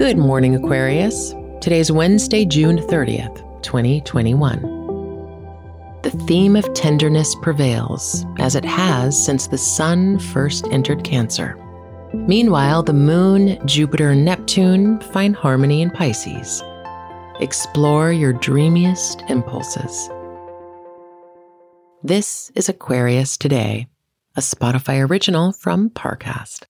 Good morning, Aquarius. Today's Wednesday, June 30th, 2021. The theme of tenderness prevails, as it has since the sun first entered Cancer. Meanwhile, the moon, Jupiter, and Neptune find harmony in Pisces. Explore your dreamiest impulses. This is Aquarius Today, a Spotify original from Parcast.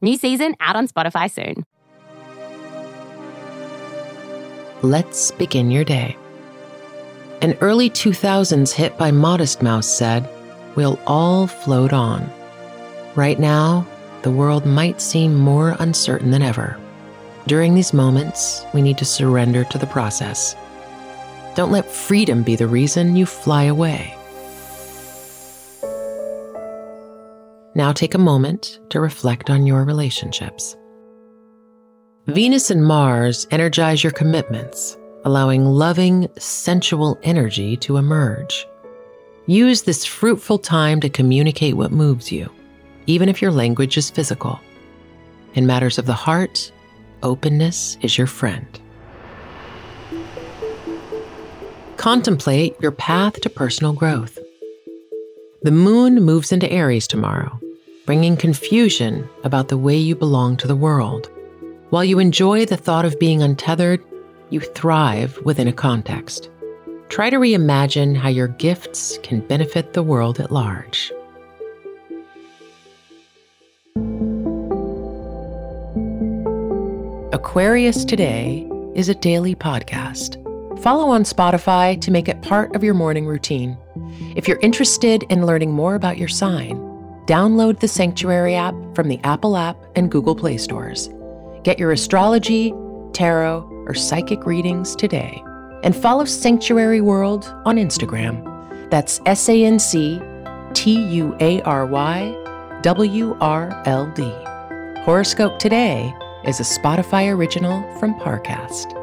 New season out on Spotify soon. Let's begin your day. An early 2000s hit by Modest Mouse said, We'll all float on. Right now, the world might seem more uncertain than ever. During these moments, we need to surrender to the process. Don't let freedom be the reason you fly away. Now take a moment to reflect on your relationships. Venus and Mars energize your commitments, allowing loving, sensual energy to emerge. Use this fruitful time to communicate what moves you, even if your language is physical. In matters of the heart, openness is your friend. Contemplate your path to personal growth. The moon moves into Aries tomorrow, bringing confusion about the way you belong to the world. While you enjoy the thought of being untethered, you thrive within a context. Try to reimagine how your gifts can benefit the world at large. Aquarius Today is a daily podcast. Follow on Spotify to make it part of your morning routine. If you're interested in learning more about your sign, download the Sanctuary app from the Apple app and Google Play stores. Get your astrology, tarot, or psychic readings today. And follow Sanctuary World on Instagram. That's S A N C T U A R Y W R L D. Horoscope Today is a Spotify original from Parcast.